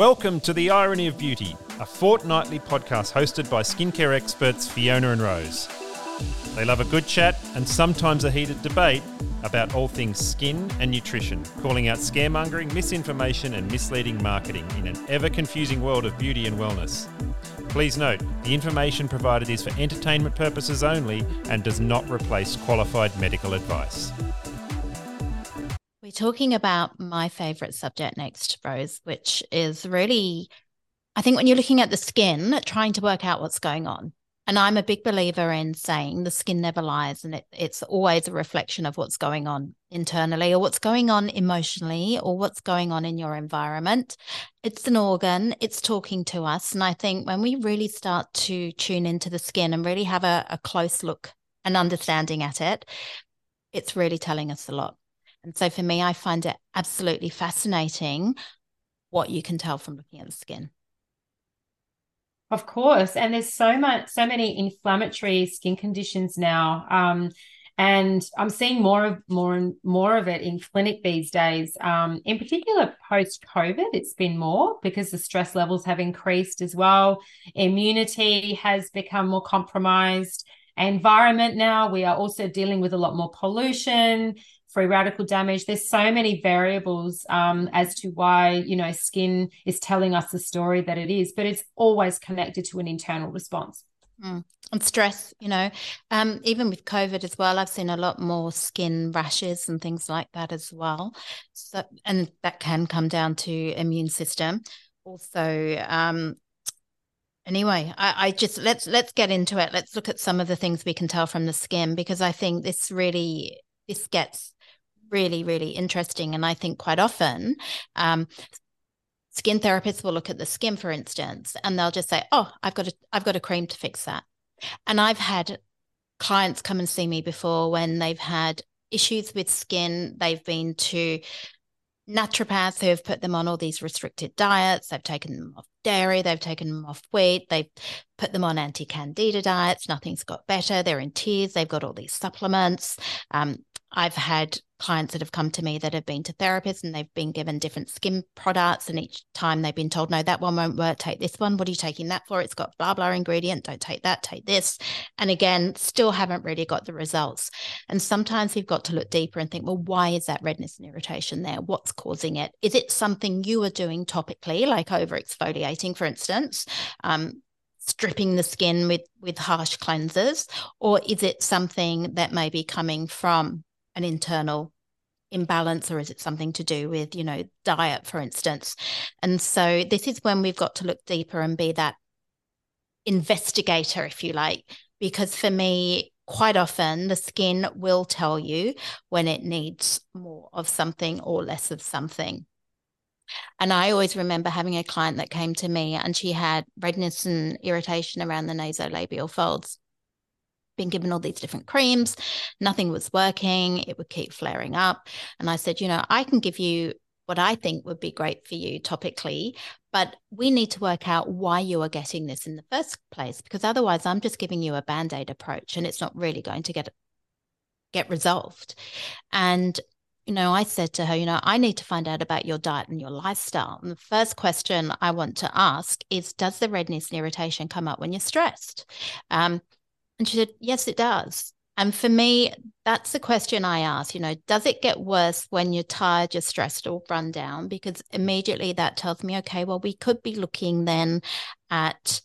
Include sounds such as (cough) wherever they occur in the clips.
Welcome to The Irony of Beauty, a fortnightly podcast hosted by skincare experts Fiona and Rose. They love a good chat and sometimes a heated debate about all things skin and nutrition, calling out scaremongering, misinformation, and misleading marketing in an ever confusing world of beauty and wellness. Please note, the information provided is for entertainment purposes only and does not replace qualified medical advice. Talking about my favorite subject next, Rose, which is really, I think, when you're looking at the skin, trying to work out what's going on. And I'm a big believer in saying the skin never lies and it, it's always a reflection of what's going on internally or what's going on emotionally or what's going on in your environment. It's an organ, it's talking to us. And I think when we really start to tune into the skin and really have a, a close look and understanding at it, it's really telling us a lot. And so for me, I find it absolutely fascinating what you can tell from looking at the skin. Of course, and there's so much, so many inflammatory skin conditions now, um, and I'm seeing more of more and more of it in clinic these days. Um, in particular, post COVID, it's been more because the stress levels have increased as well. Immunity has become more compromised. Environment now, we are also dealing with a lot more pollution free radical damage. There's so many variables um, as to why, you know, skin is telling us the story that it is, but it's always connected to an internal response. Mm. And stress, you know, um, even with COVID as well, I've seen a lot more skin rashes and things like that as well. So, and that can come down to immune system. Also, um, anyway I, I, just let's let's get into it let's look at some of the things we can tell from the skin because i think this really this gets really, really interesting. And I think quite often, um, skin therapists will look at the skin, for instance, and they'll just say, "Oh, I've got a, I've got a cream to fix that." And I've had clients come and see me before when they've had issues with skin. They've been to naturopaths who have put them on all these restricted diets. They've taken them off dairy, they've taken them off wheat, they've put them on anti candida diets. Nothing's got better. They're in tears. They've got all these supplements. Um, I've had clients that have come to me that have been to therapists and they've been given different skin products and each time they've been told no that one won't work. Take this one. What are you taking that for? It's got blah blah ingredient. Don't take that. Take this. And again still haven't really got the results. And sometimes we've got to look deeper and think well why is that redness and irritation there? What's causing it? Is it something you are doing topically like over exfoliating for instance um, stripping the skin with with harsh cleansers? Or is it something that may be coming from an internal imbalance or is it something to do with you know diet for instance? And so this is when we've got to look deeper and be that investigator if you like because for me quite often the skin will tell you when it needs more of something or less of something. And I always remember having a client that came to me and she had redness and irritation around the nasolabial folds been given all these different creams. Nothing was working. It would keep flaring up. And I said, you know, I can give you what I think would be great for you topically, but we need to work out why you are getting this in the first place, because otherwise I'm just giving you a band-aid approach and it's not really going to get get resolved. And you know, I said to her, you know, I need to find out about your diet and your lifestyle. And the first question I want to ask is Does the redness and irritation come up when you're stressed? Um, and she said, Yes, it does. And for me, that's the question I ask, you know, does it get worse when you're tired, you're stressed or run down? Because immediately that tells me, okay, well, we could be looking then at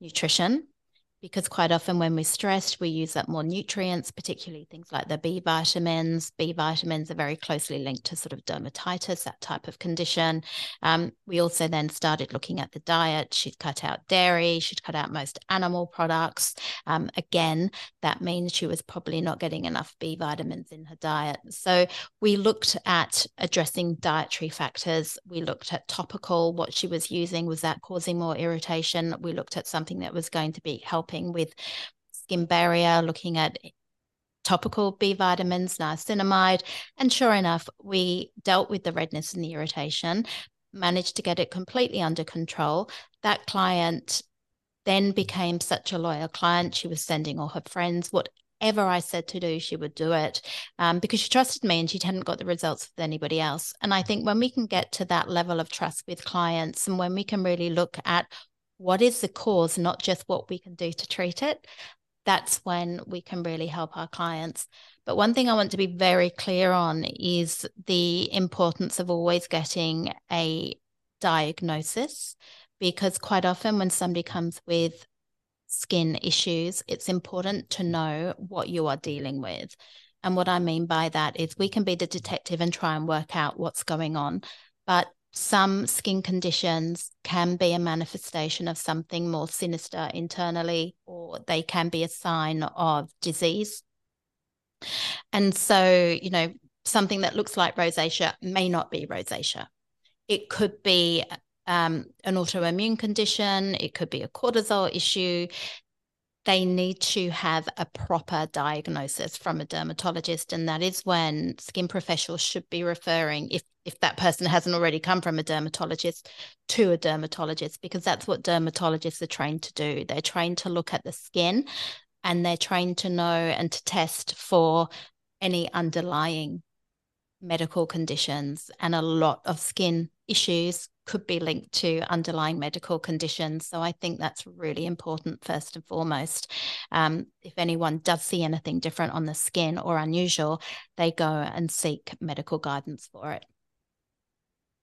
nutrition, because quite often when we're stressed, we use up more nutrients, particularly things like the B vitamins. B vitamins are very closely linked to sort of dermatitis, that type of condition. Um, we also then started looking at the diet. She'd cut out dairy, she'd cut out most animal products. Um, again, that means she was probably not getting enough B vitamins in her diet. So we looked at addressing dietary factors. We looked at topical, what she was using. Was that causing more irritation? We looked at something that was going to be helpful helping with skin barrier, looking at topical B vitamins, niacinamide. And sure enough, we dealt with the redness and the irritation, managed to get it completely under control. That client then became such a loyal client. She was sending all her friends what whatever I said to do, she would do it um, because she trusted me and she hadn't got the results with anybody else. And I think when we can get to that level of trust with clients and when we can really look at what is the cause, not just what we can do to treat it, that's when we can really help our clients. But one thing I want to be very clear on is the importance of always getting a diagnosis because quite often when somebody comes with skin issues, it's important to know what you are dealing with. And what I mean by that is we can be the detective and try and work out what's going on, but some skin conditions can be a manifestation of something more sinister internally, or they can be a sign of disease. And so, you know, something that looks like rosacea may not be rosacea. It could be um, an autoimmune condition, it could be a cortisol issue. They need to have a proper diagnosis from a dermatologist, and that is when skin professionals should be referring, if if that person hasn't already come from a dermatologist, to a dermatologist, because that's what dermatologists are trained to do. They're trained to look at the skin, and they're trained to know and to test for any underlying medical conditions, and a lot of skin issues could be linked to underlying medical conditions. So I think that's really important, first and foremost. Um, if anyone does see anything different on the skin or unusual, they go and seek medical guidance for it.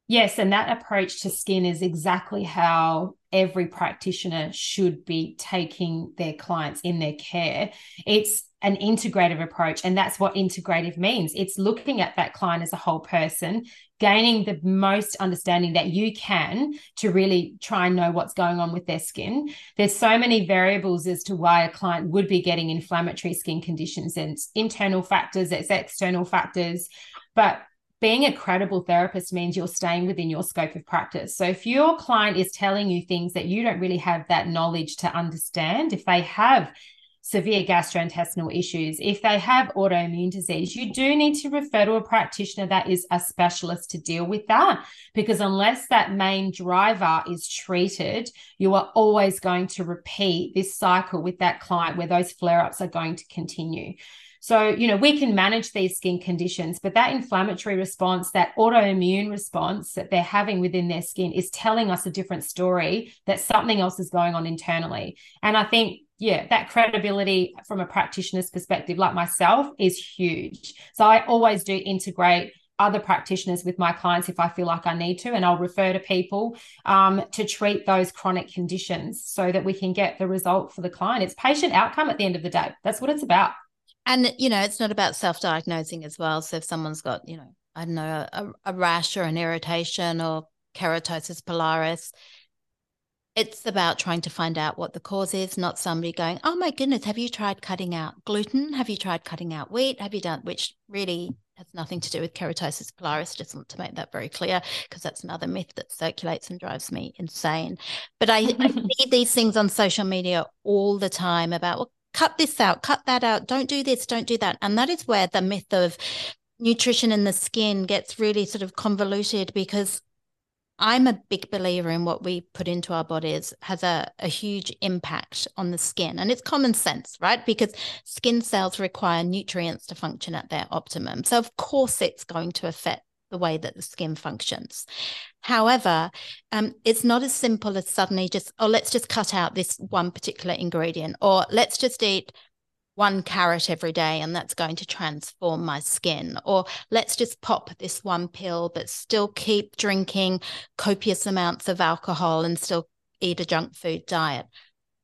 Yes, and that approach to skin is exactly how every practitioner should be taking their clients in their care. It's an integrative approach, and that's what integrative means. It's looking at that client as a whole person, gaining the most understanding that you can to really try and know what's going on with their skin. There's so many variables as to why a client would be getting inflammatory skin conditions, and internal factors, it's external factors. But being a credible therapist means you're staying within your scope of practice. So if your client is telling you things that you don't really have that knowledge to understand, if they have severe gastrointestinal issues, if they have autoimmune disease, you do need to refer to a practitioner that is a specialist to deal with that. Because unless that main driver is treated, you are always going to repeat this cycle with that client where those flare ups are going to continue. So, you know, we can manage these skin conditions, but that inflammatory response, that autoimmune response that they're having within their skin is telling us a different story that something else is going on internally. And I think yeah, that credibility from a practitioner's perspective, like myself, is huge. So I always do integrate other practitioners with my clients if I feel like I need to, and I'll refer to people um, to treat those chronic conditions so that we can get the result for the client. It's patient outcome at the end of the day. That's what it's about. And, you know, it's not about self diagnosing as well. So if someone's got, you know, I don't know, a, a rash or an irritation or keratosis pilaris, it's about trying to find out what the cause is, not somebody going, oh my goodness, have you tried cutting out gluten? Have you tried cutting out wheat? Have you done, which really has nothing to do with keratosis pilaris. Just want to make that very clear because that's another myth that circulates and drives me insane. But I, I (laughs) see these things on social media all the time about, well, cut this out, cut that out, don't do this, don't do that. And that is where the myth of nutrition in the skin gets really sort of convoluted because I'm a big believer in what we put into our bodies has a, a huge impact on the skin. And it's common sense, right? Because skin cells require nutrients to function at their optimum. So, of course, it's going to affect the way that the skin functions. However, um, it's not as simple as suddenly just, oh, let's just cut out this one particular ingredient, or let's just eat one carrot every day and that's going to transform my skin. Or let's just pop this one pill, but still keep drinking copious amounts of alcohol and still eat a junk food diet.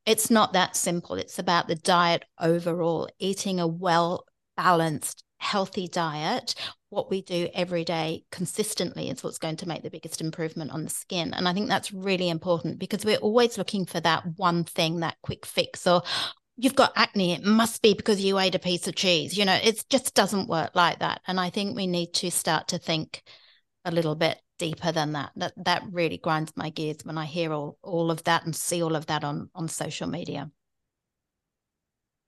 It's not that simple. It's about the diet overall, eating a well balanced, healthy diet what we do every day consistently is what's going to make the biggest improvement on the skin. And I think that's really important because we're always looking for that one thing, that quick fix, or you've got acne, it must be because you ate a piece of cheese. You know, it just doesn't work like that. And I think we need to start to think a little bit deeper than that. That that really grinds my gears when I hear all all of that and see all of that on on social media.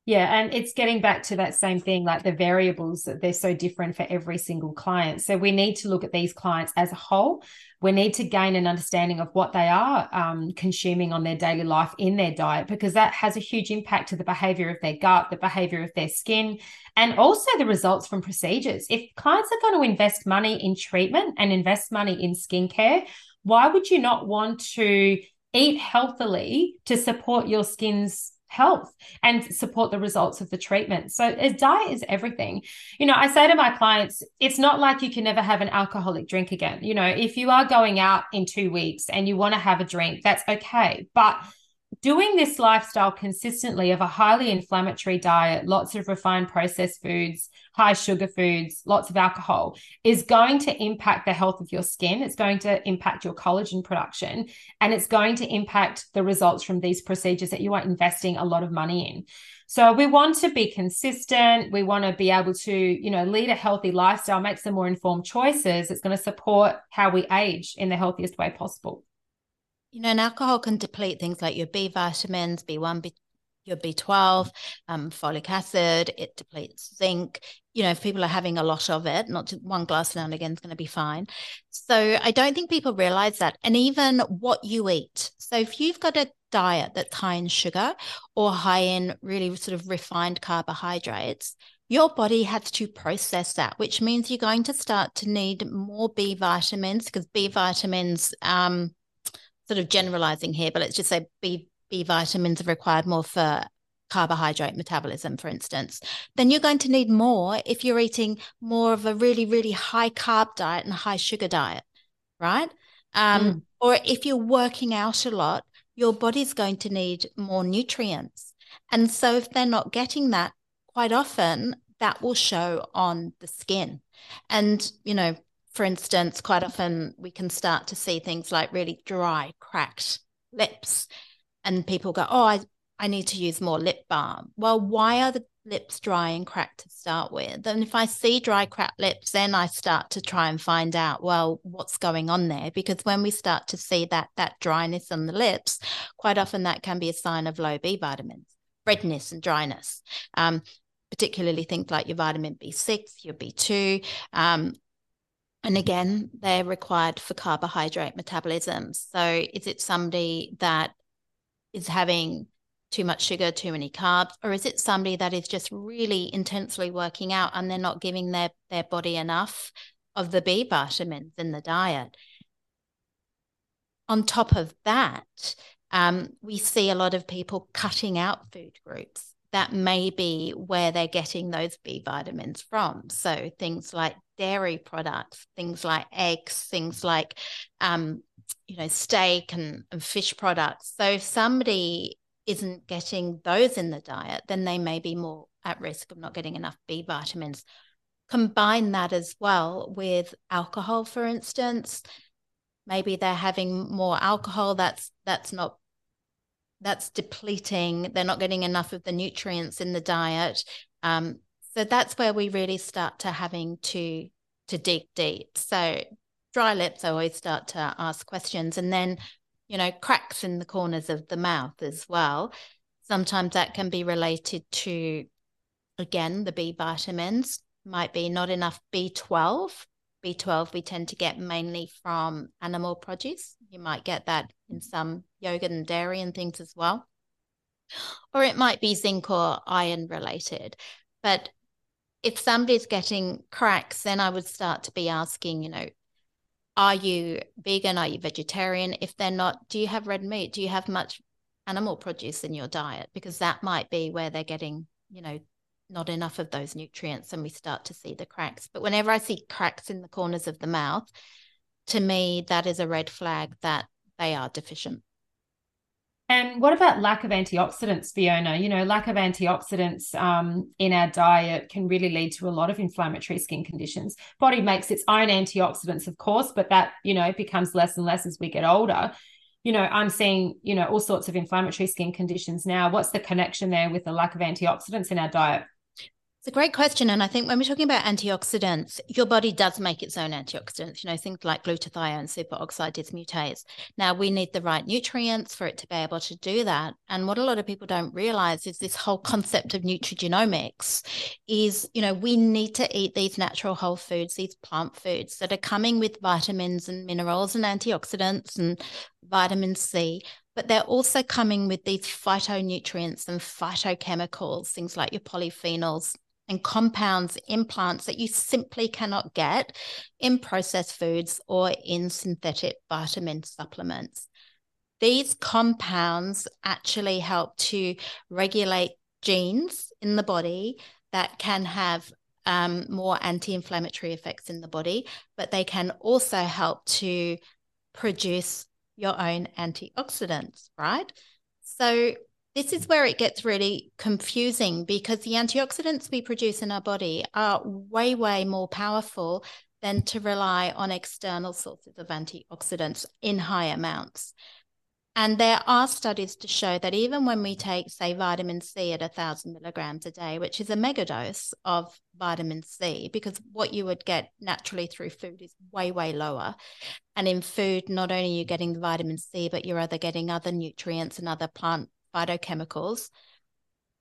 Yeah, and it's getting back to that same thing like the variables that they're so different for every single client. So we need to look at these clients as a whole. We need to gain an understanding of what they are um, consuming on their daily life in their diet because that has a huge impact to the behavior of their gut, the behavior of their skin, and also the results from procedures. If clients are going to invest money in treatment and invest money in skincare, why would you not want to eat healthily to support your skin's health and support the results of the treatment. So a diet is everything. You know, I say to my clients, it's not like you can never have an alcoholic drink again. You know, if you are going out in 2 weeks and you want to have a drink, that's okay. But doing this lifestyle consistently of a highly inflammatory diet, lots of refined processed foods, high sugar foods, lots of alcohol is going to impact the health of your skin. It's going to impact your collagen production and it's going to impact the results from these procedures that you are investing a lot of money in. So we want to be consistent. We want to be able to, you know, lead a healthy lifestyle, make some more informed choices. It's going to support how we age in the healthiest way possible. You know, and alcohol can deplete things like your B vitamins, B1, B, your B12, um, folic acid, it depletes zinc. You know, if people are having a lot of it, not one glass now and again is going to be fine. So I don't think people realize that. And even what you eat. So if you've got a diet that's high in sugar or high in really sort of refined carbohydrates, your body has to process that, which means you're going to start to need more B vitamins because B vitamins, um, sort of generalizing here, but let's just say B, B vitamins are required more for carbohydrate metabolism, for instance, then you're going to need more if you're eating more of a really, really high carb diet and high sugar diet, right? Um, mm. Or if you're working out a lot, your body's going to need more nutrients. And so if they're not getting that, quite often that will show on the skin. And, you know, for instance, quite often we can start to see things like really dry, cracked lips. And people go, Oh, I, I need to use more lip balm. Well, why are the lips dry and cracked to start with? And if I see dry, cracked lips, then I start to try and find out, well, what's going on there? Because when we start to see that that dryness on the lips, quite often that can be a sign of low B vitamins, redness and dryness. Um, particularly things like your vitamin B6, your B2, um, and again, they're required for carbohydrate metabolism. So, is it somebody that is having too much sugar, too many carbs, or is it somebody that is just really intensely working out and they're not giving their, their body enough of the B vitamins in the diet? On top of that, um, we see a lot of people cutting out food groups that may be where they're getting those B vitamins from. So things like dairy products, things like eggs, things like um, you know steak and, and fish products. So if somebody isn't getting those in the diet, then they may be more at risk of not getting enough B vitamins. Combine that as well with alcohol, for instance. Maybe they're having more alcohol that's that's not that's depleting. They're not getting enough of the nutrients in the diet. Um, so that's where we really start to having to to dig deep. So dry lips, I always start to ask questions, and then you know cracks in the corners of the mouth as well. Sometimes that can be related to again the B vitamins. Might be not enough B12 B12 we tend to get mainly from animal produce. You might get that in some yogurt and dairy and things as well. Or it might be zinc or iron related. But if somebody's getting cracks, then I would start to be asking, you know, are you vegan? Are you vegetarian? If they're not, do you have red meat? Do you have much animal produce in your diet? Because that might be where they're getting, you know, not enough of those nutrients and we start to see the cracks. But whenever I see cracks in the corners of the mouth, to me, that is a red flag that they are deficient. And what about lack of antioxidants, Fiona? You know, lack of antioxidants um, in our diet can really lead to a lot of inflammatory skin conditions. Body makes its own antioxidants, of course, but that, you know, becomes less and less as we get older. You know, I'm seeing, you know, all sorts of inflammatory skin conditions now. What's the connection there with the lack of antioxidants in our diet? It's a great question. And I think when we're talking about antioxidants, your body does make its own antioxidants, you know, things like glutathione, superoxide dismutase. Now, we need the right nutrients for it to be able to do that. And what a lot of people don't realize is this whole concept of nutrigenomics is, you know, we need to eat these natural whole foods, these plant foods that are coming with vitamins and minerals and antioxidants and vitamin C but they're also coming with these phytonutrients and phytochemicals, things like your polyphenols, and compounds in plants that you simply cannot get in processed foods or in synthetic vitamin supplements. These compounds actually help to regulate genes in the body that can have um, more anti inflammatory effects in the body, but they can also help to produce your own antioxidants, right? So, this is where it gets really confusing because the antioxidants we produce in our body are way, way more powerful than to rely on external sources of antioxidants in high amounts. And there are studies to show that even when we take, say, vitamin C at 1,000 milligrams a day, which is a megadose of vitamin C, because what you would get naturally through food is way, way lower. And in food, not only are you getting the vitamin C, but you're other getting other nutrients and other plant phytochemicals.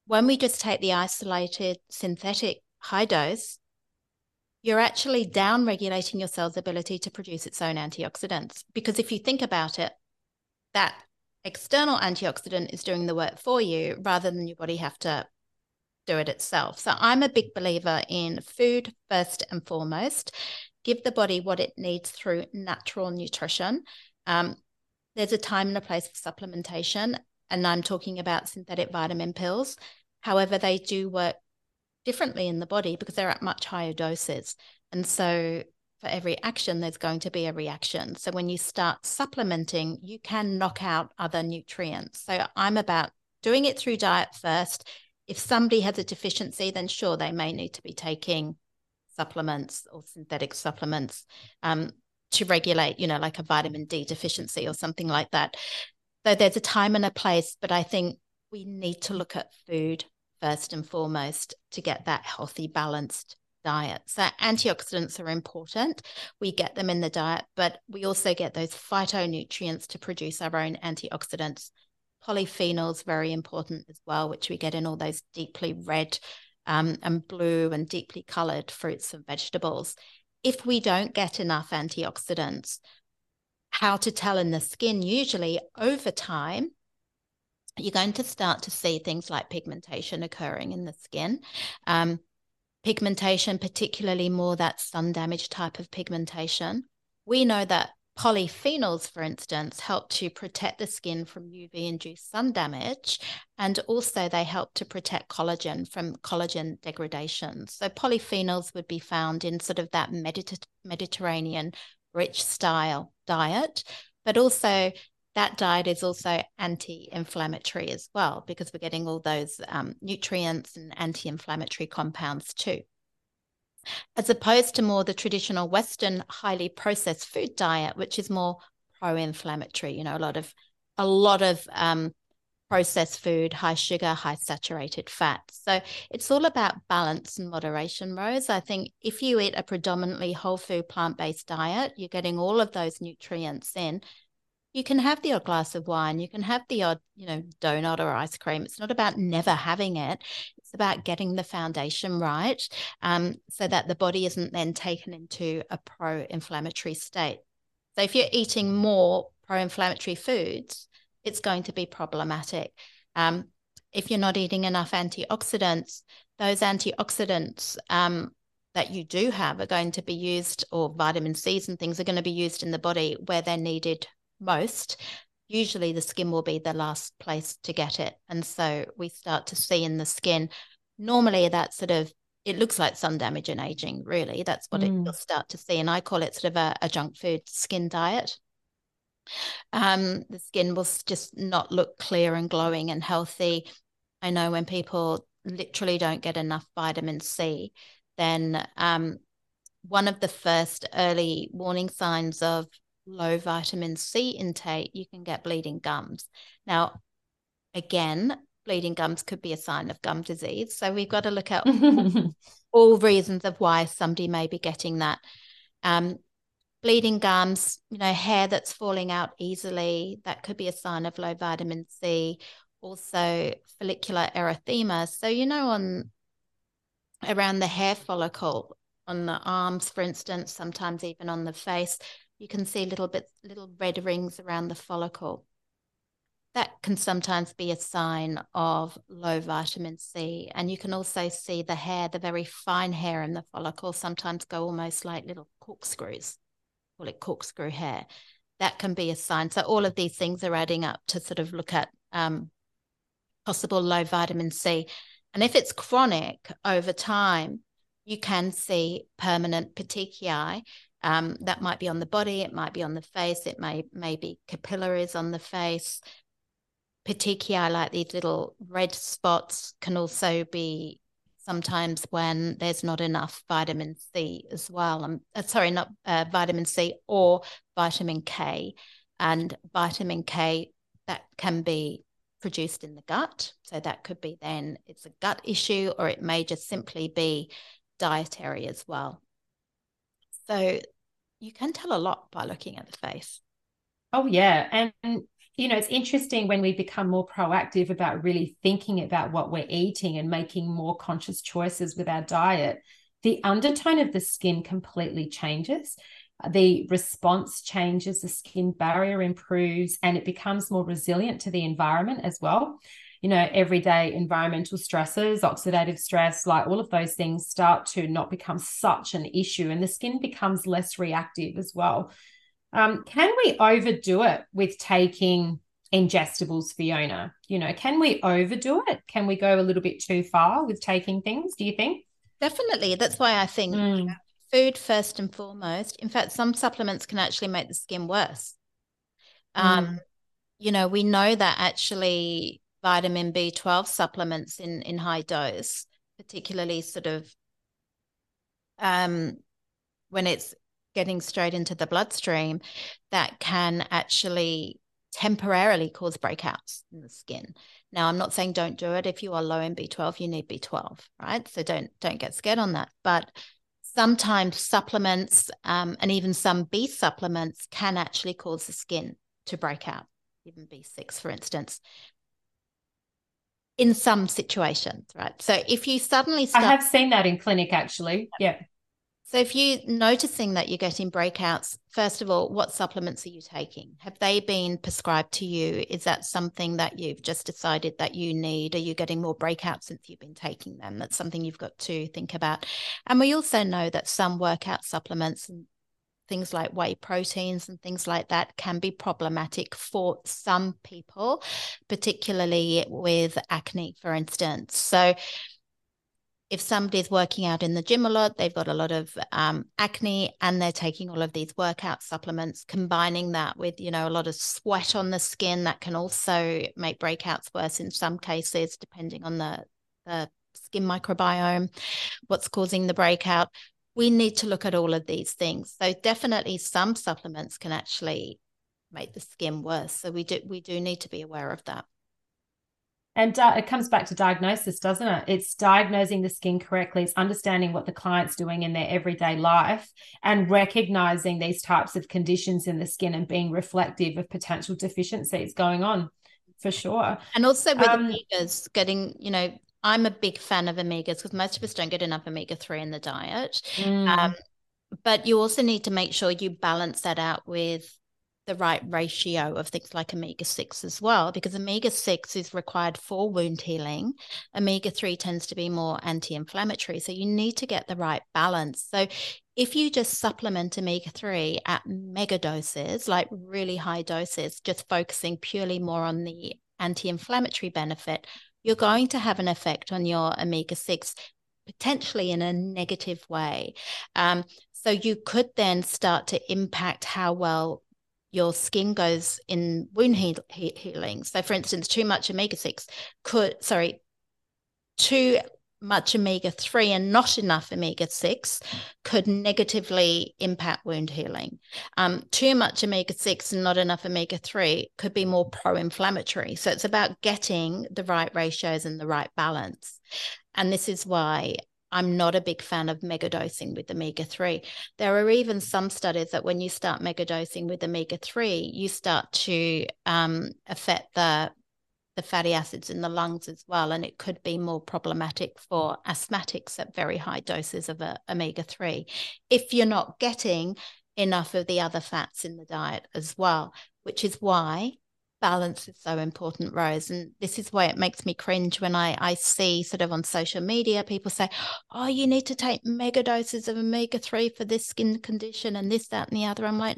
When we just take the isolated synthetic high dose, you're actually down regulating your cell's ability to produce its own antioxidants. Because if you think about it, that external antioxidant is doing the work for you rather than your body have to do it itself. So I'm a big believer in food first and foremost. Give the body what it needs through natural nutrition. Um, there's a time and a place for supplementation, and I'm talking about synthetic vitamin pills. However, they do work differently in the body because they're at much higher doses. And so for every action, there's going to be a reaction. So when you start supplementing, you can knock out other nutrients. So I'm about doing it through diet first. If somebody has a deficiency, then sure, they may need to be taking supplements or synthetic supplements um, to regulate, you know, like a vitamin D deficiency or something like that. So there's a time and a place, but I think we need to look at food first and foremost to get that healthy, balanced diet. So antioxidants are important. We get them in the diet, but we also get those phytonutrients to produce our own antioxidants. Polyphenols very important as well, which we get in all those deeply red um, and blue and deeply colored fruits and vegetables. If we don't get enough antioxidants, how to tell in the skin, usually over time, you're going to start to see things like pigmentation occurring in the skin. Um, pigmentation, particularly more that sun damage type of pigmentation. We know that polyphenols, for instance, help to protect the skin from UV induced sun damage. And also, they help to protect collagen from collagen degradation. So, polyphenols would be found in sort of that Mediter- Mediterranean rich style diet, but also that diet is also anti-inflammatory as well because we're getting all those um, nutrients and anti-inflammatory compounds too. As opposed to more the traditional western highly processed food diet which is more pro-inflammatory you know a lot of a lot of um, processed food, high sugar, high saturated fat. So it's all about balance and moderation, Rose. I think if you eat a predominantly whole food plant based diet, you're getting all of those nutrients in. You can have the odd glass of wine, you can have the odd, you know, donut or ice cream. It's not about never having it. It's about getting the foundation right um, so that the body isn't then taken into a pro inflammatory state. So if you're eating more pro inflammatory foods, it's going to be problematic. Um, if you're not eating enough antioxidants, those antioxidants um, that you do have are going to be used, or vitamin C's and things are going to be used in the body where they're needed most. Usually, the skin will be the last place to get it. And so we start to see in the skin, normally that sort of it looks like sun damage and aging, really. That's what mm. it, you'll start to see. And I call it sort of a, a junk food skin diet. Um, the skin will just not look clear and glowing and healthy. I know when people literally don't get enough vitamin C, then um, one of the first early warning signs of low vitamin C intake, you can get bleeding gums. Now, again, bleeding gums could be a sign of gum disease. So we've got to look at (laughs) all reasons of why somebody may be getting that. Um, bleeding gums, you know, hair that's falling out easily, that could be a sign of low vitamin C. Also, follicular erythema. So, you know, on around the hair follicle, on the arms, for instance, sometimes even on the face, you can see little bit little red rings around the follicle. That can sometimes be a sign of low vitamin C. And you can also see the hair, the very fine hair in the follicle, sometimes go almost like little corkscrews, call it corkscrew hair. That can be a sign. So all of these things are adding up to sort of look at um, possible low vitamin C. And if it's chronic over time, you can see permanent petechiae. Um, that might be on the body, it might be on the face, it may, may be capillaries on the face. Petechiae, like these little red spots, can also be sometimes when there's not enough vitamin C as well. Um, uh, sorry, not uh, vitamin C or vitamin K. And vitamin K, that can be produced in the gut. So that could be then it's a gut issue, or it may just simply be dietary as well. So you can tell a lot by looking at the face. Oh, yeah. And, you know, it's interesting when we become more proactive about really thinking about what we're eating and making more conscious choices with our diet. The undertone of the skin completely changes. Uh, the response changes, the skin barrier improves, and it becomes more resilient to the environment as well you know, everyday environmental stresses, oxidative stress, like all of those things start to not become such an issue and the skin becomes less reactive as well. Um, can we overdo it with taking ingestibles, Fiona? You know, can we overdo it? Can we go a little bit too far with taking things? Do you think? Definitely. That's why I think mm. food first and foremost. In fact, some supplements can actually make the skin worse. Um, mm. You know, we know that actually vitamin B12 supplements in in high dose, particularly sort of um, when it's getting straight into the bloodstream, that can actually temporarily cause breakouts in the skin. Now, I'm not saying don't do it. If you are low in B12, you need B12, right? So don't don't get scared on that. But sometimes supplements um, and even some B supplements can actually cause the skin to break out, even B6, for instance in some situations, right? So if you suddenly start, I have seen that in clinic actually. Yeah. So if you're noticing that you're getting breakouts, first of all, what supplements are you taking? Have they been prescribed to you? Is that something that you've just decided that you need? Are you getting more breakouts since you've been taking them? That's something you've got to think about. And we also know that some workout supplements and things like whey proteins and things like that can be problematic for some people, particularly with acne, for instance. So, if somebody's working out in the gym a lot, they've got a lot of um, acne and they're taking all of these workout supplements, combining that with, you know, a lot of sweat on the skin, that can also make breakouts worse in some cases, depending on the, the skin microbiome, what's causing the breakout we need to look at all of these things. So definitely some supplements can actually make the skin worse. So we do we do need to be aware of that. And uh, it comes back to diagnosis, doesn't it? It's diagnosing the skin correctly. It's understanding what the client's doing in their everyday life and recognizing these types of conditions in the skin and being reflective of potential deficiencies going on for sure. And also with um, omegas, getting, you know, I'm a big fan of omegas because most of us don't get enough omega 3 in the diet. Mm. Um, but you also need to make sure you balance that out with the right ratio of things like omega 6 as well, because omega 6 is required for wound healing. Omega 3 tends to be more anti inflammatory. So you need to get the right balance. So if you just supplement omega 3 at mega doses, like really high doses, just focusing purely more on the anti inflammatory benefit you're going to have an effect on your omega 6 potentially in a negative way. Um, so you could then start to impact how well your skin goes in wound he- he- healing. So, for instance, too much omega 6 could, sorry, too much omega 3 and not enough omega 6 could negatively impact wound healing. Um, too much omega 6 and not enough omega 3 could be more pro inflammatory. So it's about getting the right ratios and the right balance. And this is why I'm not a big fan of megadosing with omega 3. There are even some studies that when you start megadosing with omega 3, you start to um, affect the the fatty acids in the lungs as well. And it could be more problematic for asthmatics at very high doses of uh, omega 3 if you're not getting enough of the other fats in the diet as well, which is why balance is so important, Rose. And this is why it makes me cringe when I, I see sort of on social media people say, oh, you need to take mega doses of omega 3 for this skin condition and this, that, and the other. I'm like,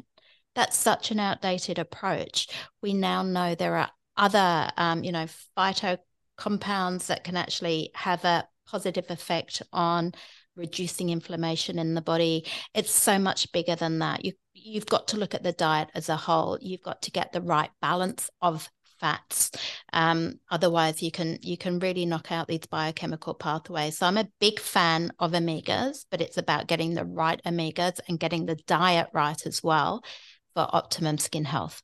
that's such an outdated approach. We now know there are other, um, you know, phyto compounds that can actually have a positive effect on reducing inflammation in the body. It's so much bigger than that. You you've got to look at the diet as a whole. You've got to get the right balance of fats. Um, otherwise, you can you can really knock out these biochemical pathways. So I'm a big fan of omegas, but it's about getting the right omegas and getting the diet right as well for optimum skin health.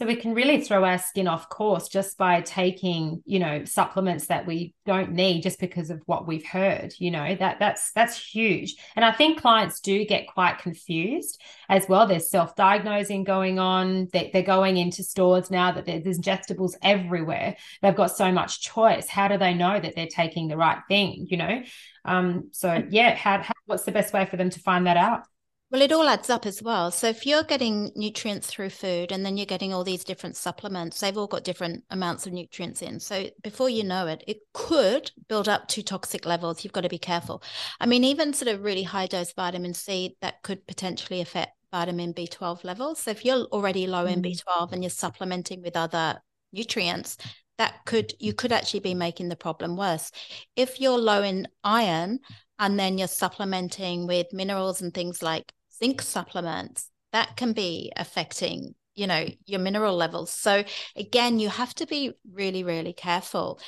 So we can really throw our skin off course just by taking, you know, supplements that we don't need just because of what we've heard. You know, that that's that's huge. And I think clients do get quite confused as well. There's self-diagnosing going on. They, they're going into stores now that there's ingestibles everywhere. They've got so much choice. How do they know that they're taking the right thing? You know, um, so yeah, how, how what's the best way for them to find that out? Well, it all adds up as well. So if you're getting nutrients through food and then you're getting all these different supplements, they've all got different amounts of nutrients in. So before you know it, it could build up to toxic levels. You've got to be careful. I mean, even sort of really high dose vitamin C that could potentially affect vitamin B12 levels. So if you're already low mm. in B12 and you're supplementing with other nutrients, that could you could actually be making the problem worse. If you're low in iron and then you're supplementing with minerals and things like zinc supplements that can be affecting you know your mineral levels. So again you have to be really really careful.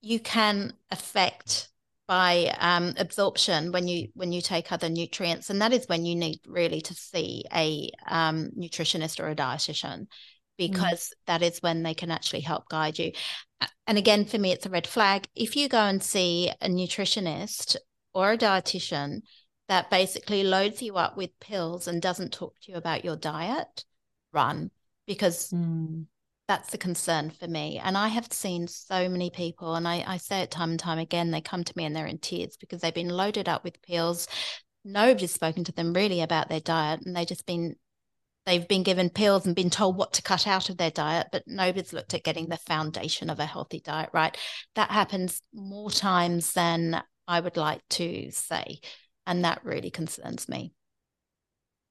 You can affect by um, absorption when you when you take other nutrients and that is when you need really to see a um, nutritionist or a dietitian because mm. that is when they can actually help guide you. And again for me it's a red flag. If you go and see a nutritionist or a dietitian that basically loads you up with pills and doesn't talk to you about your diet, run because mm. that's the concern for me. And I have seen so many people, and I, I say it time and time again, they come to me and they're in tears because they've been loaded up with pills. Nobody's spoken to them really about their diet, and they've just been they've been given pills and been told what to cut out of their diet, but nobody's looked at getting the foundation of a healthy diet right. That happens more times than I would like to say. And that really concerns me.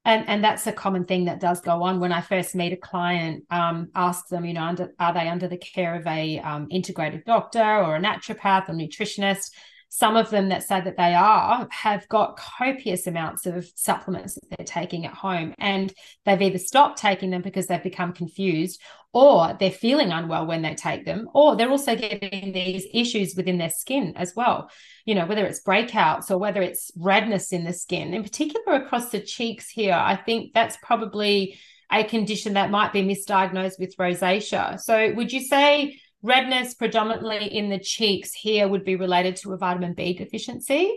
And, and that's a common thing that does go on when I first meet a client. Um, ask them, you know, under, are they under the care of a um, integrated doctor or a naturopath or nutritionist? some of them that say that they are have got copious amounts of supplements that they're taking at home and they've either stopped taking them because they've become confused or they're feeling unwell when they take them or they're also getting these issues within their skin as well you know whether it's breakouts or whether it's redness in the skin in particular across the cheeks here i think that's probably a condition that might be misdiagnosed with rosacea so would you say redness predominantly in the cheeks here would be related to a vitamin B deficiency?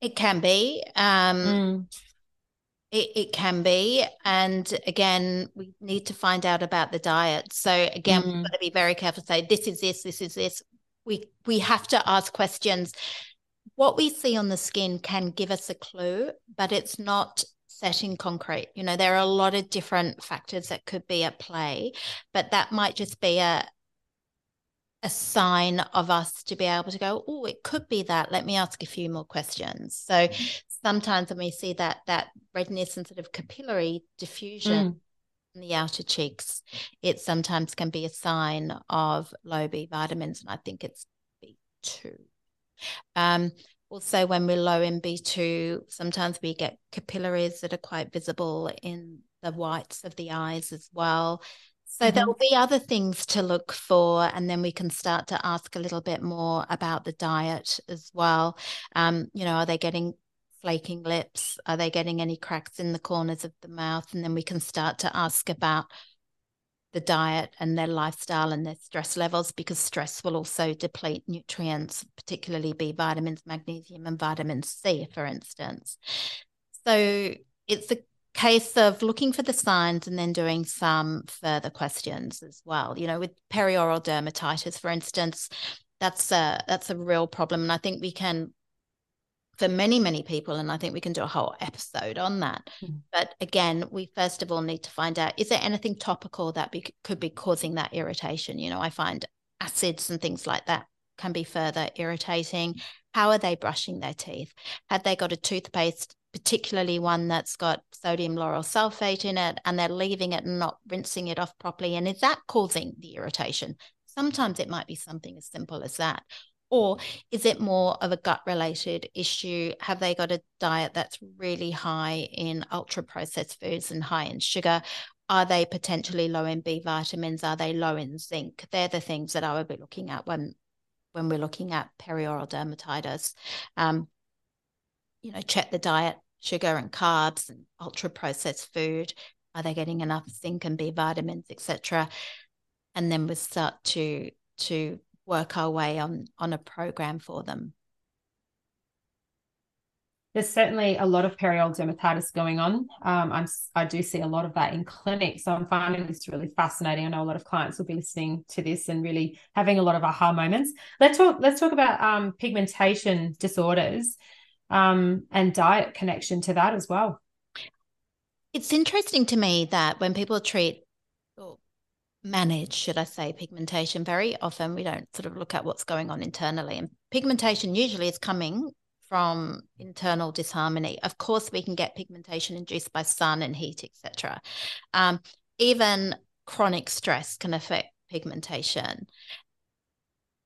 It can be. Um, mm. It, it can be. And again, we need to find out about the diet. So again, mm. we've got to be very careful to say this is this, this is this. We we have to ask questions. What we see on the skin can give us a clue, but it's not set in concrete. You know, there are a lot of different factors that could be at play, but that might just be a, a sign of us to be able to go, oh, it could be that. Let me ask a few more questions. So mm. Sometimes when we see that that redness and sort of capillary diffusion mm. in the outer cheeks, it sometimes can be a sign of low B vitamins, and I think it's B2. Um, also, when we're low in B2, sometimes we get capillaries that are quite visible in the whites of the eyes as well So mm-hmm. there will be other things to look for, and then we can start to ask a little bit more about the diet as well. Um, you know, are they getting flaking lips? Are they getting any cracks in the corners of the mouth? And then we can start to ask about the diet and their lifestyle and their stress levels because stress will also deplete nutrients, particularly B vitamins, magnesium, and vitamin C, for instance. So it's a case of looking for the signs and then doing some further questions as well. You know, with perioral dermatitis, for instance, that's a that's a real problem, and I think we can for many, many people. And I think we can do a whole episode on that. Mm. But again, we first of all need to find out is there anything topical that be, could be causing that irritation? You know, I find acids and things like that can be further irritating. How are they brushing their teeth? Have they got a toothpaste, particularly one that's got sodium lauryl sulfate in it, and they're leaving it and not rinsing it off properly? And is that causing the irritation? Sometimes it might be something as simple as that. Or is it more of a gut related issue? Have they got a diet that's really high in ultra processed foods and high in sugar? Are they potentially low in B vitamins? Are they low in zinc? They're the things that I would be looking at when when we're looking at perioral dermatitis. Um, you know, check the diet, sugar and carbs and ultra processed food. Are they getting enough zinc and B vitamins, etc.? And then we start to to work our way on on a program for them there's certainly a lot of perioral dermatitis going on. Um, I'm, I do see a lot of that in clinic. So I'm finding this really fascinating. I know a lot of clients will be listening to this and really having a lot of aha moments. Let's talk, let's talk about um, pigmentation disorders um, and diet connection to that as well. It's interesting to me that when people treat manage, should I say, pigmentation, very often we don't sort of look at what's going on internally. And pigmentation usually is coming from internal disharmony. Of course, we can get pigmentation induced by sun and heat, etc. Um, even chronic stress can affect pigmentation.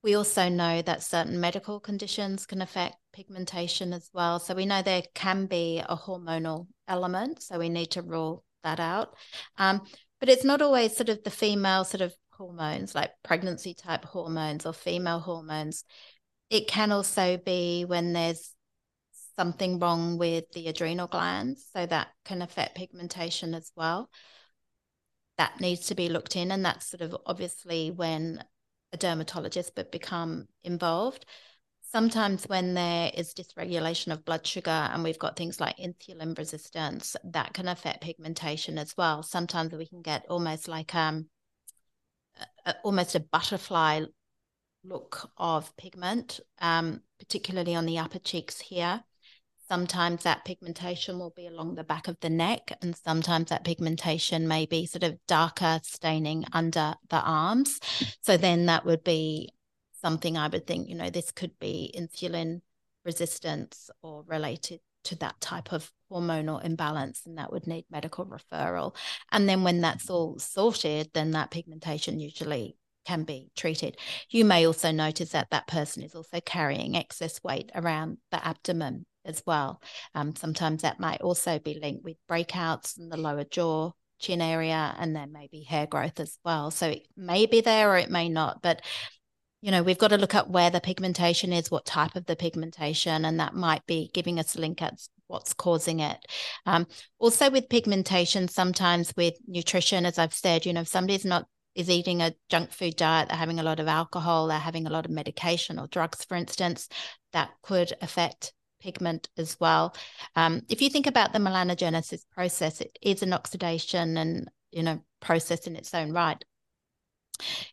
We also know that certain medical conditions can affect pigmentation as well. So we know there can be a hormonal element. So we need to rule that out. Um, but it's not always sort of the female sort of hormones like pregnancy type hormones or female hormones. It can also be when there's something wrong with the adrenal glands so that can affect pigmentation as well. That needs to be looked in and that's sort of obviously when a dermatologist would become involved sometimes when there is dysregulation of blood sugar and we've got things like insulin resistance that can affect pigmentation as well. Sometimes we can get almost like um a, almost a butterfly look of pigment um, particularly on the upper cheeks here. Sometimes that pigmentation will be along the back of the neck and sometimes that pigmentation may be sort of darker staining under the arms. So then that would be something I would think, you know, this could be insulin resistance or related to that type of hormonal imbalance, and that would need medical referral. And then when that's all sorted, then that pigmentation usually can be treated. You may also notice that that person is also carrying excess weight around the abdomen as well. Um, sometimes that might also be linked with breakouts in the lower jaw, chin area, and then maybe hair growth as well. So it may be there or it may not, but you know, we've got to look at where the pigmentation is, what type of the pigmentation, and that might be giving us a link at what's causing it. Um, also, with pigmentation, sometimes with nutrition, as I've said, you know, if somebody's not is eating a junk food diet, they're having a lot of alcohol, they're having a lot of medication or drugs, for instance, that could affect pigment as well. Um, if you think about the melanogenesis process, it is an oxidation and you know process in its own right.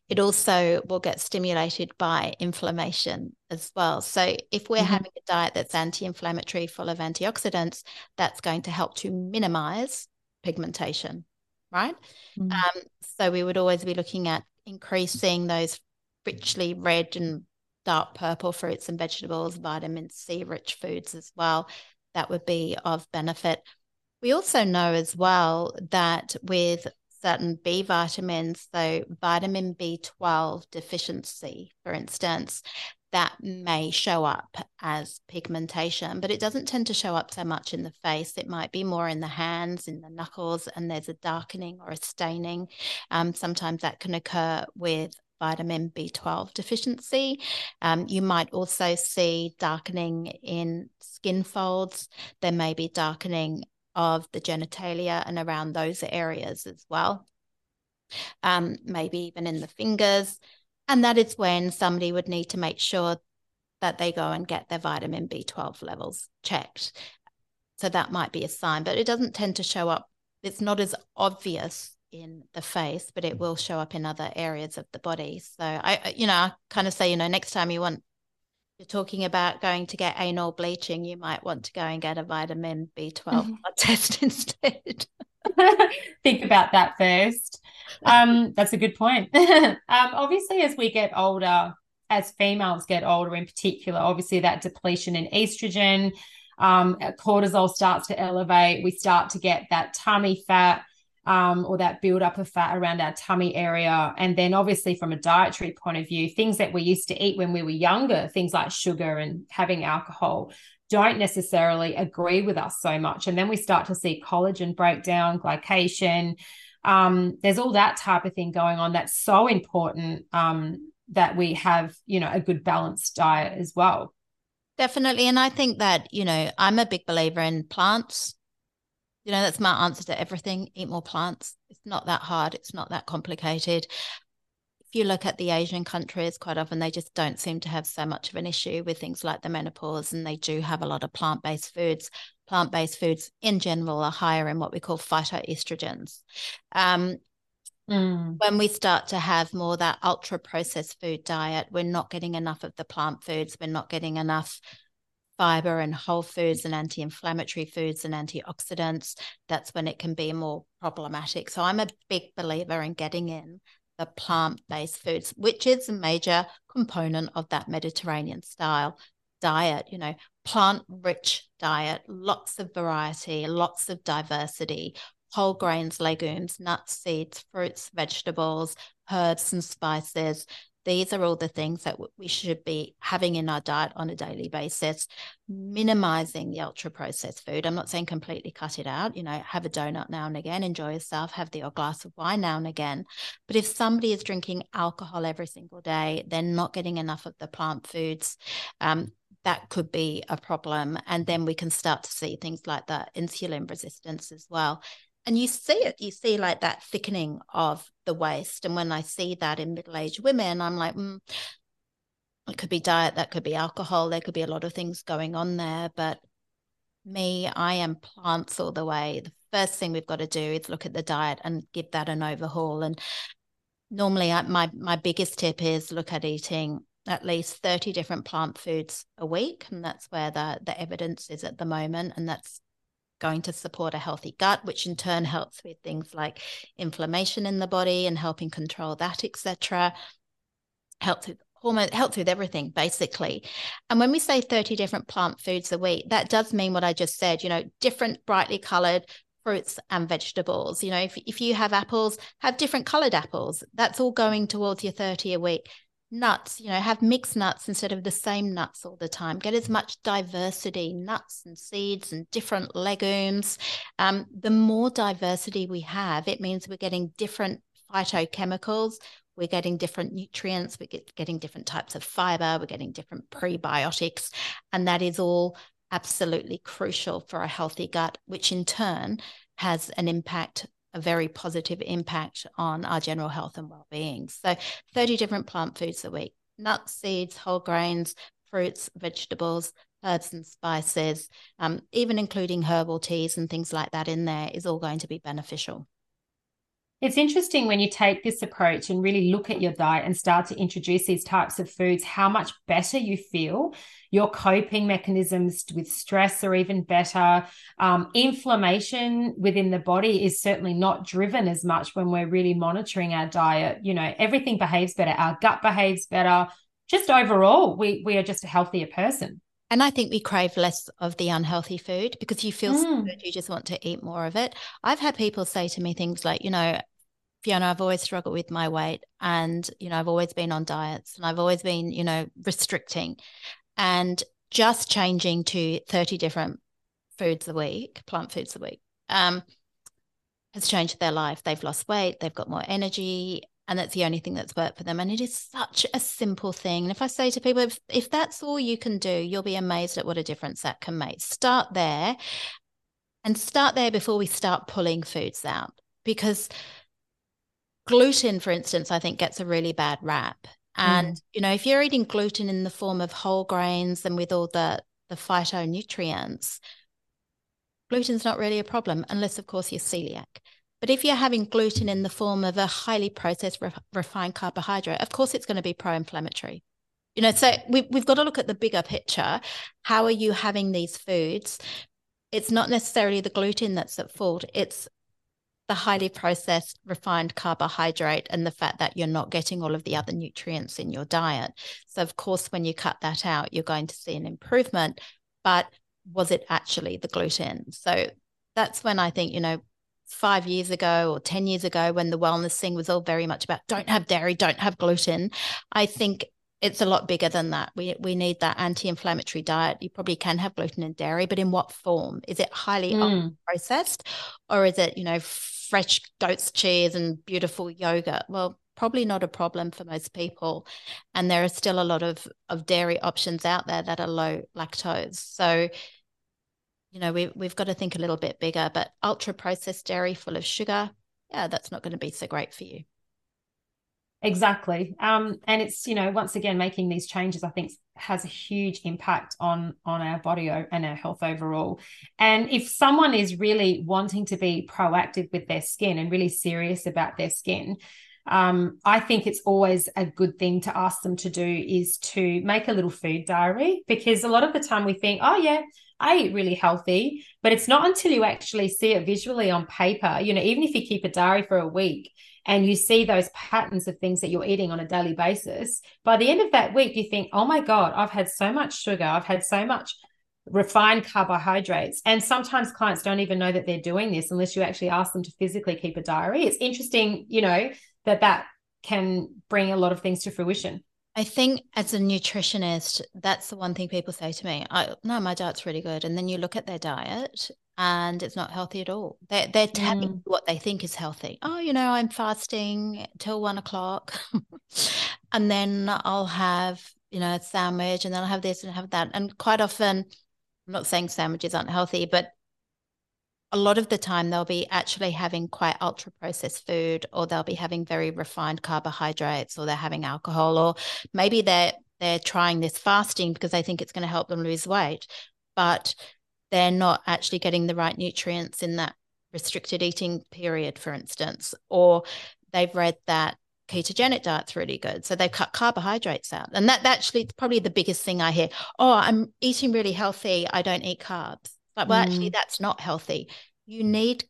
It also will get stimulated by inflammation as well. So, if we're mm-hmm. having a diet that's anti inflammatory, full of antioxidants, that's going to help to minimize pigmentation, right? Mm-hmm. Um, so, we would always be looking at increasing those richly red and dark purple fruits and vegetables, vitamin C rich foods as well. That would be of benefit. We also know as well that with certain B vitamins, so vitamin B12 deficiency, for instance, that may show up as pigmentation, but it doesn't tend to show up so much in the face. It might be more in the hands, in the knuckles, and there's a darkening or a staining. Um, sometimes that can occur with vitamin B12 deficiency. Um, you might also see darkening in skin folds. There may be darkening of the genitalia and around those areas as well. Um, maybe even in the fingers. And that is when somebody would need to make sure that they go and get their vitamin B12 levels checked. So that might be a sign, but it doesn't tend to show up. It's not as obvious in the face, but it will show up in other areas of the body. So I, you know, I kind of say, you know, next time you want, you're talking about going to get anal bleaching, you might want to go and get a vitamin B12 mm-hmm. (laughs) test instead. (laughs) Think about that first. Um, that's a good point. (laughs) um, obviously, as we get older, as females get older in particular, obviously that depletion in estrogen, um, cortisol starts to elevate. We start to get that tummy fat um, or that build up of fat around our tummy area. And then, obviously, from a dietary point of view, things that we used to eat when we were younger, things like sugar and having alcohol, don't necessarily agree with us so much. And then we start to see collagen breakdown, glycation. Um, there's all that type of thing going on that's so important um, that we have, you know, a good balanced diet as well. Definitely. And I think that, you know, I'm a big believer in plants you know, that's my answer to everything. Eat more plants. It's not that hard. It's not that complicated. If you look at the Asian countries, quite often they just don't seem to have so much of an issue with things like the menopause, and they do have a lot of plant based foods. Plant based foods in general are higher in what we call phytoestrogens. Um, Mm. When we start to have more that ultra processed food diet, we're not getting enough of the plant foods. We're not getting enough fiber and whole foods and anti inflammatory foods and antioxidants, that's when it can be more problematic. So I'm a big believer in getting in the plant based foods, which is a major component of that Mediterranean style diet, you know, plant rich diet, lots of variety, lots of diversity, whole grains, legumes, nuts, seeds, fruits, vegetables, herbs, and spices these are all the things that we should be having in our diet on a daily basis, minimizing the ultra processed food. I'm not saying completely cut it out, you know, have a donut now and again, enjoy yourself, have the glass of wine now and again. But if somebody is drinking alcohol every single day, they're not getting enough of the plant foods. Um, that could be a problem. And then we can start to see things like that insulin resistance as well and you see it you see like that thickening of the waist. And when i see that in middle-aged women i'm like mm, it could be diet that could be alcohol there could be a lot of things going on there. But me i am plants all the way. The first thing we've got to do is look at the diet and give that an overhaul. And normally I, my my biggest tip is look at eating at least 30 different plant foods a week. And that's where the the evidence is at the moment. And that's going to support a healthy gut, which in turn helps with things like inflammation in the body and helping control that, etc. Helps with hormone, helps with everything basically. And when we say 30 different plant foods a week, that does mean what I just said, you know, different brightly colored fruits and vegetables. You know, if, if you have apples, have different colored apples. That's all going towards your 30 a week nuts you know have mixed nuts instead of the same nuts all the time. Get as much diversity nuts and seeds and different legumes. Um, the more diversity we have it means we're getting different phytochemicals we're getting different nutrients we're get, getting different types of fiber we're getting different prebiotics and that is all absolutely crucial for a healthy gut which in turn has an impact a very positive impact on our general health and well-being. So 30 different plant foods a week, nuts, seeds, whole grains, fruits, vegetables, herbs and spices, um, even including herbal teas and things like that in there is all going to be beneficial. It's interesting when you take this approach and really look at your diet and start to introduce these types of foods, how much better you feel. Your coping mechanisms with stress are even better. Um, inflammation within the body is certainly not driven as much when we're really monitoring our diet. You know, everything behaves better, our gut behaves better. Just overall, we, we are just a healthier person. And I think we crave less of the unhealthy food because you feel mm. so good, you just want to eat more of it. I've had people say to me things like, you know, Fiona, I've always struggled with my weight and, you know, I've always been on diets and I've always been, you know, restricting and just changing to 30 different foods a week, plant foods a week, um, has changed their life. They've lost weight, they've got more energy, and that's the only thing that's worked for them. And it is such a simple thing. And if I say to people, if, if that's all you can do, you'll be amazed at what a difference that can make. Start there and start there before we start pulling foods out because gluten, for instance, I think gets a really bad rap. And, mm. you know, if you're eating gluten in the form of whole grains and with all the, the phytonutrients, gluten's not really a problem, unless, of course, you're celiac. But if you're having gluten in the form of a highly processed, re- refined carbohydrate, of course, it's going to be pro inflammatory. You know, so we, we've got to look at the bigger picture. How are you having these foods? It's not necessarily the gluten that's at fault, it's the highly processed refined carbohydrate and the fact that you're not getting all of the other nutrients in your diet. So, of course, when you cut that out, you're going to see an improvement. But was it actually the gluten? So, that's when I think, you know, five years ago or 10 years ago, when the wellness thing was all very much about don't have dairy, don't have gluten, I think it's a lot bigger than that. We we need that anti-inflammatory diet. You probably can have gluten and dairy, but in what form? Is it highly mm. processed, or is it you know fresh goat's cheese and beautiful yogurt? Well, probably not a problem for most people, and there are still a lot of of dairy options out there that are low lactose. So you know we we've got to think a little bit bigger. But ultra processed dairy full of sugar, yeah, that's not going to be so great for you. Exactly. Um, and it's, you know, once again, making these changes, I think has a huge impact on on our body and our health overall. And if someone is really wanting to be proactive with their skin and really serious about their skin, um, I think it's always a good thing to ask them to do is to make a little food diary because a lot of the time we think, oh yeah, I eat really healthy, but it's not until you actually see it visually on paper. You know, even if you keep a diary for a week, and you see those patterns of things that you're eating on a daily basis, by the end of that week, you think, oh my God, I've had so much sugar, I've had so much refined carbohydrates. And sometimes clients don't even know that they're doing this unless you actually ask them to physically keep a diary. It's interesting, you know, that that can bring a lot of things to fruition. I think as a nutritionist, that's the one thing people say to me. I no, my diet's really good. And then you look at their diet and it's not healthy at all. They're, they're telling mm. what they think is healthy. Oh, you know, I'm fasting till one o'clock, (laughs) and then I'll have, you know, a sandwich, and then I'll have this and have that. And quite often, I'm not saying sandwiches aren't healthy, but a lot of the time they'll be actually having quite ultra processed food, or they'll be having very refined carbohydrates, or they're having alcohol, or maybe they're they're trying this fasting because they think it's going to help them lose weight, but they're not actually getting the right nutrients in that restricted eating period, for instance, or they've read that ketogenic diet's really good. So they've cut carbohydrates out. And that, that actually probably the biggest thing I hear. Oh, I'm eating really healthy. I don't eat carbs. Like, well, mm. actually, that's not healthy. You need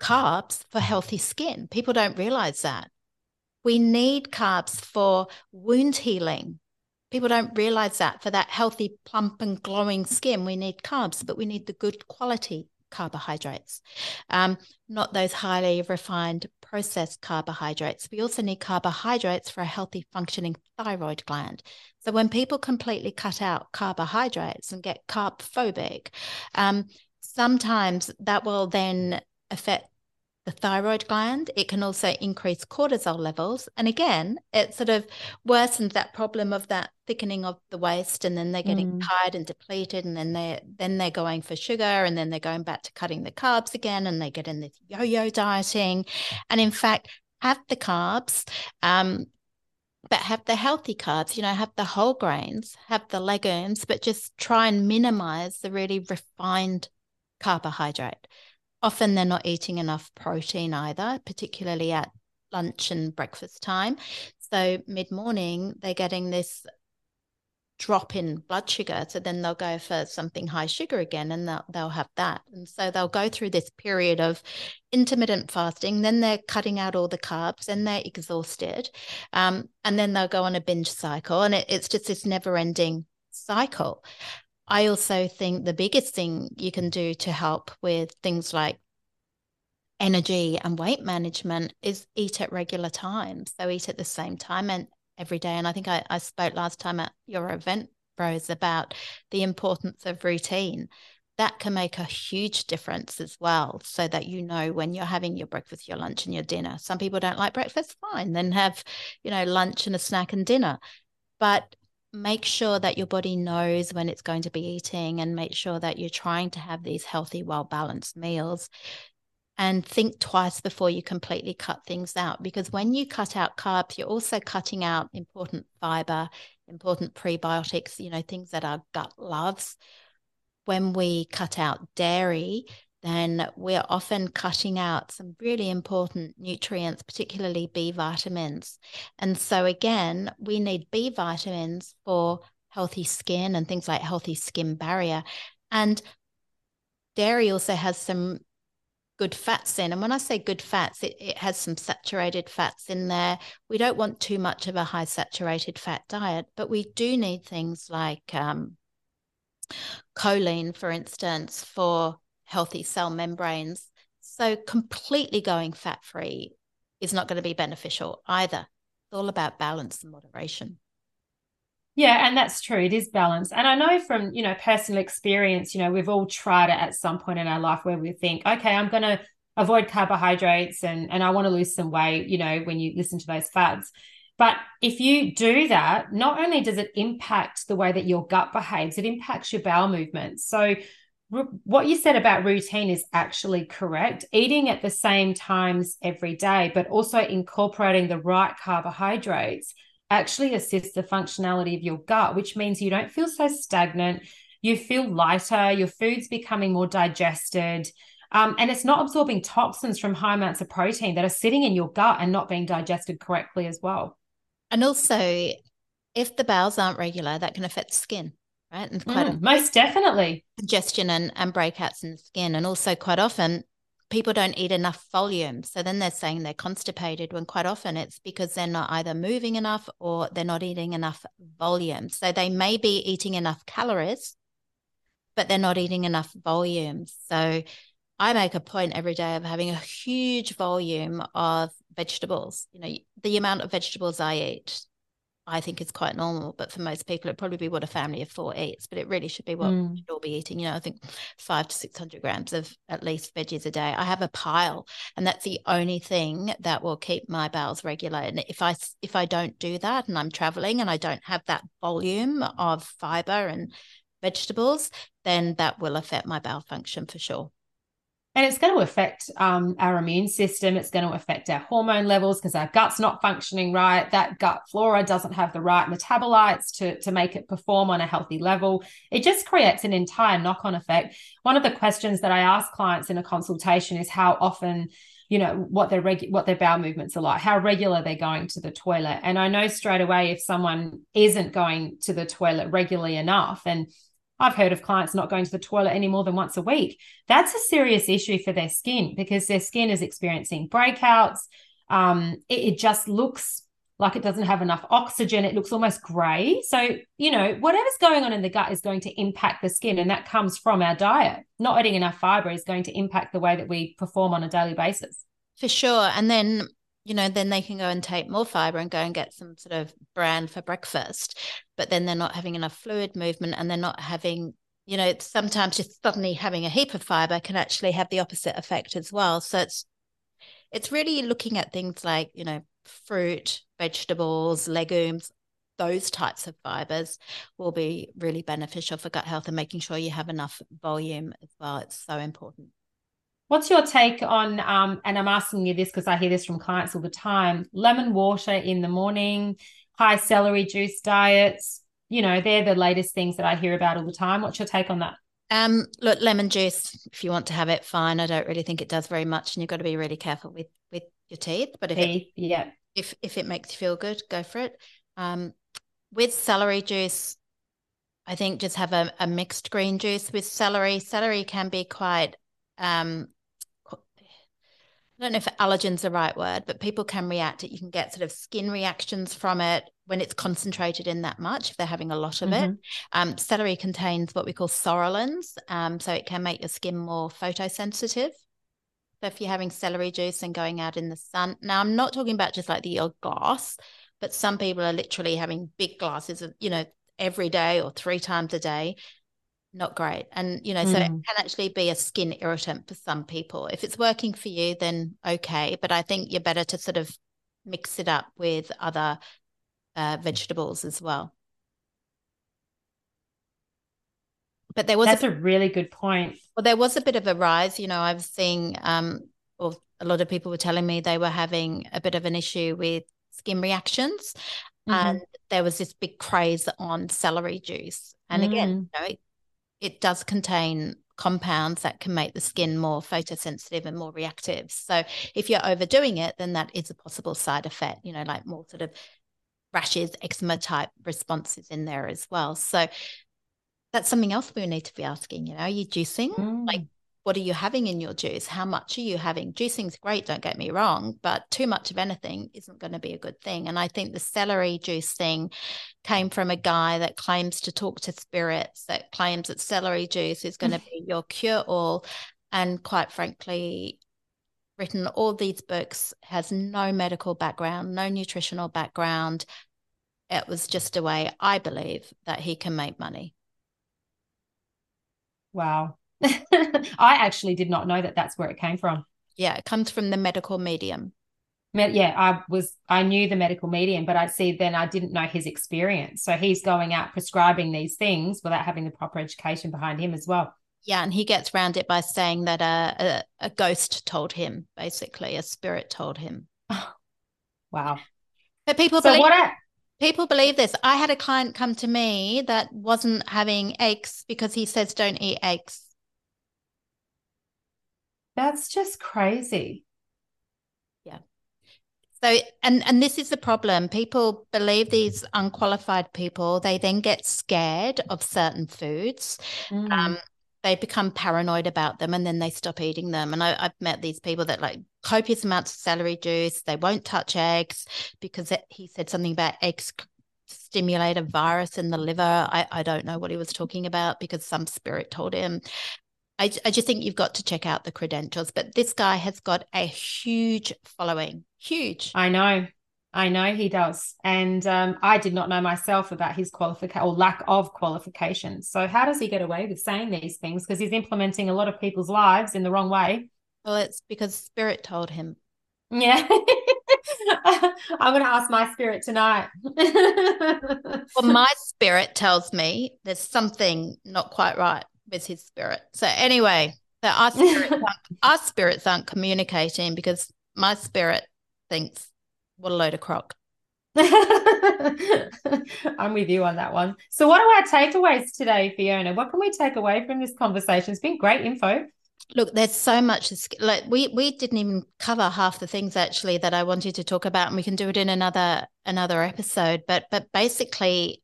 carbs for healthy skin. People don't realize that. We need carbs for wound healing. People don't realize that for that healthy, plump, and glowing skin, we need carbs, but we need the good quality carbohydrates, um, not those highly refined processed carbohydrates. We also need carbohydrates for a healthy functioning thyroid gland. So when people completely cut out carbohydrates and get carb phobic, um, sometimes that will then affect the thyroid gland. It can also increase cortisol levels. And again, it sort of worsens that problem of that thickening of the waist and then they're getting mm. tired and depleted and then they then they're going for sugar and then they're going back to cutting the carbs again and they get in this yo-yo dieting. And in fact, have the carbs, um, but have the healthy carbs, you know, have the whole grains, have the legumes, but just try and minimize the really refined carbohydrate often they're not eating enough protein either, particularly at lunch and breakfast time. So mid morning, they're getting this drop in blood sugar. So then they'll go for something high sugar again and they'll, they'll have that. And so they'll go through this period of intermittent fasting. Then they're cutting out all the carbs and they're exhausted. Um, and then they'll go on a binge cycle. And it, it's just this never ending cycle. I also think the biggest thing you can do to help with things like energy and weight management is eat at regular times. So eat at the same time and every day. And I think I, I spoke last time at your event, Rose, about the importance of routine. That can make a huge difference as well, so that you know when you're having your breakfast, your lunch, and your dinner. Some people don't like breakfast, fine, then have, you know, lunch and a snack and dinner. But make sure that your body knows when it's going to be eating and make sure that you're trying to have these healthy, well balanced meals and think twice before you completely cut things out. Because when you cut out carbs, you're also cutting out important fiber, important prebiotics, you know, things that our gut loves. When we cut out dairy, then we're often cutting out some really important nutrients, particularly B vitamins. And so, again, we need B vitamins for healthy skin and things like healthy skin barrier. And dairy also has some good fats in. And when I say good fats, it, it has some saturated fats in there. We don't want too much of a high saturated fat diet, but we do need things like um, choline, for instance, for healthy cell membranes. So completely going fat free is not going to be beneficial either. It's all about balance and moderation. Yeah, and that's true. It is balance. And I know from, you know, personal experience, you know, we've all tried it at some point in our life where we think, okay, I'm going to avoid carbohydrates and and I want to lose some weight, you know, when you listen to those fads. But if you do that, not only does it impact the way that your gut behaves, it impacts your bowel movements. So what you said about routine is actually correct. Eating at the same times every day, but also incorporating the right carbohydrates actually assists the functionality of your gut, which means you don't feel so stagnant. You feel lighter, your food's becoming more digested. Um, and it's not absorbing toxins from high amounts of protein that are sitting in your gut and not being digested correctly as well. And also, if the bowels aren't regular, that can affect the skin, right? And quite mm, most definitely congestion and, and breakouts in the skin. And also, quite often, people don't eat enough volume. So then they're saying they're constipated when quite often it's because they're not either moving enough or they're not eating enough volume. So they may be eating enough calories, but they're not eating enough volume. So I make a point every day of having a huge volume of vegetables. You know, the amount of vegetables I eat I think is quite normal. But for most people, it'd probably be what a family of four eats. But it really should be what mm. we should all be eating. You know, I think five to six hundred grams of at least veggies a day. I have a pile, and that's the only thing that will keep my bowels regular. And if I if I don't do that, and I'm traveling, and I don't have that volume of fiber and vegetables, then that will affect my bowel function for sure and it's going to affect um, our immune system. It's going to affect our hormone levels because our gut's not functioning right. That gut flora doesn't have the right metabolites to, to make it perform on a healthy level. It just creates an entire knock on effect. One of the questions that I ask clients in a consultation is how often you know what their regu- what their bowel movements are like how regular they're going to the toilet and i know straight away if someone isn't going to the toilet regularly enough and I've heard of clients not going to the toilet any more than once a week. That's a serious issue for their skin because their skin is experiencing breakouts. Um, it, it just looks like it doesn't have enough oxygen. It looks almost gray. So, you know, whatever's going on in the gut is going to impact the skin. And that comes from our diet. Not eating enough fiber is going to impact the way that we perform on a daily basis. For sure. And then you know, then they can go and take more fiber and go and get some sort of bran for breakfast. But then they're not having enough fluid movement and they're not having, you know, sometimes just suddenly having a heap of fiber can actually have the opposite effect as well. So it's it's really looking at things like, you know, fruit, vegetables, legumes, those types of fibers will be really beneficial for gut health and making sure you have enough volume as well. It's so important. What's your take on, um, and I'm asking you this because I hear this from clients all the time lemon water in the morning, high celery juice diets? You know, they're the latest things that I hear about all the time. What's your take on that? Um, look, lemon juice, if you want to have it, fine. I don't really think it does very much, and you've got to be really careful with with your teeth. But if teeth, it, yeah, if if it makes you feel good, go for it. Um, with celery juice, I think just have a, a mixed green juice with celery. Celery can be quite um, I don't know if allergen's the right word, but people can react it. You can get sort of skin reactions from it when it's concentrated in that much, if they're having a lot of mm-hmm. it. Um, celery contains what we call psoralens. Um, so it can make your skin more photosensitive. So So if you're having celery juice and going out in the sun, now I'm not talking about just like the odd glass, but some people are literally having big glasses of, you know, every day or three times a day. Not great. And, you know, mm. so it hmm. can actually be a skin irritant for some people. If it's working for you, then okay. But I think you're better to sort of mix it up with other uh, vegetables as well. But there was that's a, a, really good point. Well, there was a bit of a rise. You know, I was seeing, um, or a lot of people were telling me they were having a bit of an issue with skin reactions, mm-hmm. and there was this big craze on celery juice. And mm. again, you know, it, does contain compounds that can make the skin more photosensitive and more reactive. So if you're overdoing it, then that is a possible side effect, you know, like more sort of rashes, eczema type responses in there as well. So that's something else we need to be asking. You know, are you juicing? Mm. Like, what are you having in your juice? How much are you having? Juicing's great, don't get me wrong, but too much of anything isn't going to be a good thing. And I think the celery juice thing came from a guy that claims to talk to spirits, that claims that celery juice is going to be your cure all. And quite frankly, written all these books, has no medical background, no nutritional background. It was just a way, I believe, that he can make money. Wow. (laughs) I actually did not know that that's where it came from. Yeah, it comes from the medical medium. Yeah, I was I knew the medical medium, but I see then I didn't know his experience. So he's going out prescribing these things without having the proper education behind him as well. Yeah, and he gets around it by saying that a, a, a ghost told him, basically, a spirit told him. (sighs) wow. But people so believe what I, People believe this. I had a client come to me that wasn't having eggs because he says don't eat eggs. That's just crazy. Yeah. So and and this is the problem. People believe these unqualified people, they then get scared of certain foods. Mm. Um, they become paranoid about them and then they stop eating them. And I, have met these people that like copious amounts of celery juice. They won't touch eggs because it, he said something about eggs stimulate a virus in the liver. I, I don't know what he was talking about because some spirit told him. I, I just think you've got to check out the credentials. But this guy has got a huge following, huge. I know. I know he does. And um, I did not know myself about his qualification or lack of qualifications. So, how does he get away with saying these things? Because he's implementing a lot of people's lives in the wrong way. Well, it's because spirit told him. Yeah. (laughs) I'm going to ask my spirit tonight. (laughs) well, my spirit tells me there's something not quite right with his spirit. So, anyway, so our spirits, (laughs) aren't, our spirits aren't communicating because my spirit thinks what a load of crock. (laughs) I'm with you on that one. So, what are our takeaways today, Fiona? What can we take away from this conversation? It's been great info. Look, there's so much. Like we we didn't even cover half the things actually that I wanted to talk about, and we can do it in another another episode. But but basically,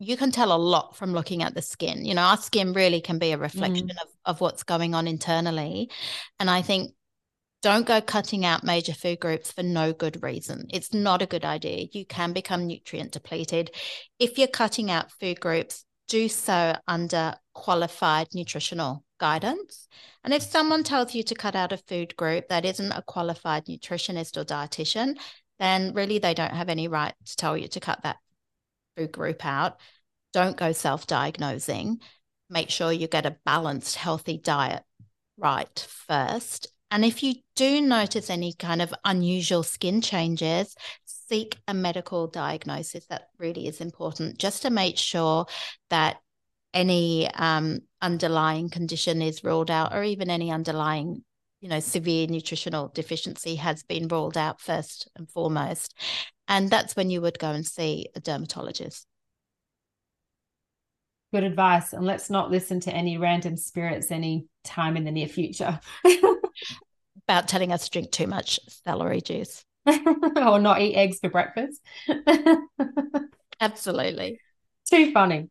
you can tell a lot from looking at the skin. You know, our skin really can be a reflection mm. of of what's going on internally, and I think don't go cutting out major food groups for no good reason. It's not a good idea. You can become nutrient depleted. If you're cutting out food groups, do so under qualified nutritional guidance. And if someone tells you to cut out a food group that isn't a qualified nutritionist or dietitian, then really they don't have any right to tell you to cut that group out. Don't go self diagnosing. Make sure you get a balanced, healthy diet right first and if you do notice any kind of unusual skin changes, seek a medical diagnosis. That really is important just to make sure that any um, underlying condition is ruled out or even any underlying you know severe nutritional deficiency has been ruled out first and foremost and that's when you would go and see a dermatologist. Good advice and let's not listen to any random spirits any time in the near future. (laughs) About telling us to drink too much celery juice. (laughs) Or not eat eggs for breakfast. (laughs) Absolutely. Too funny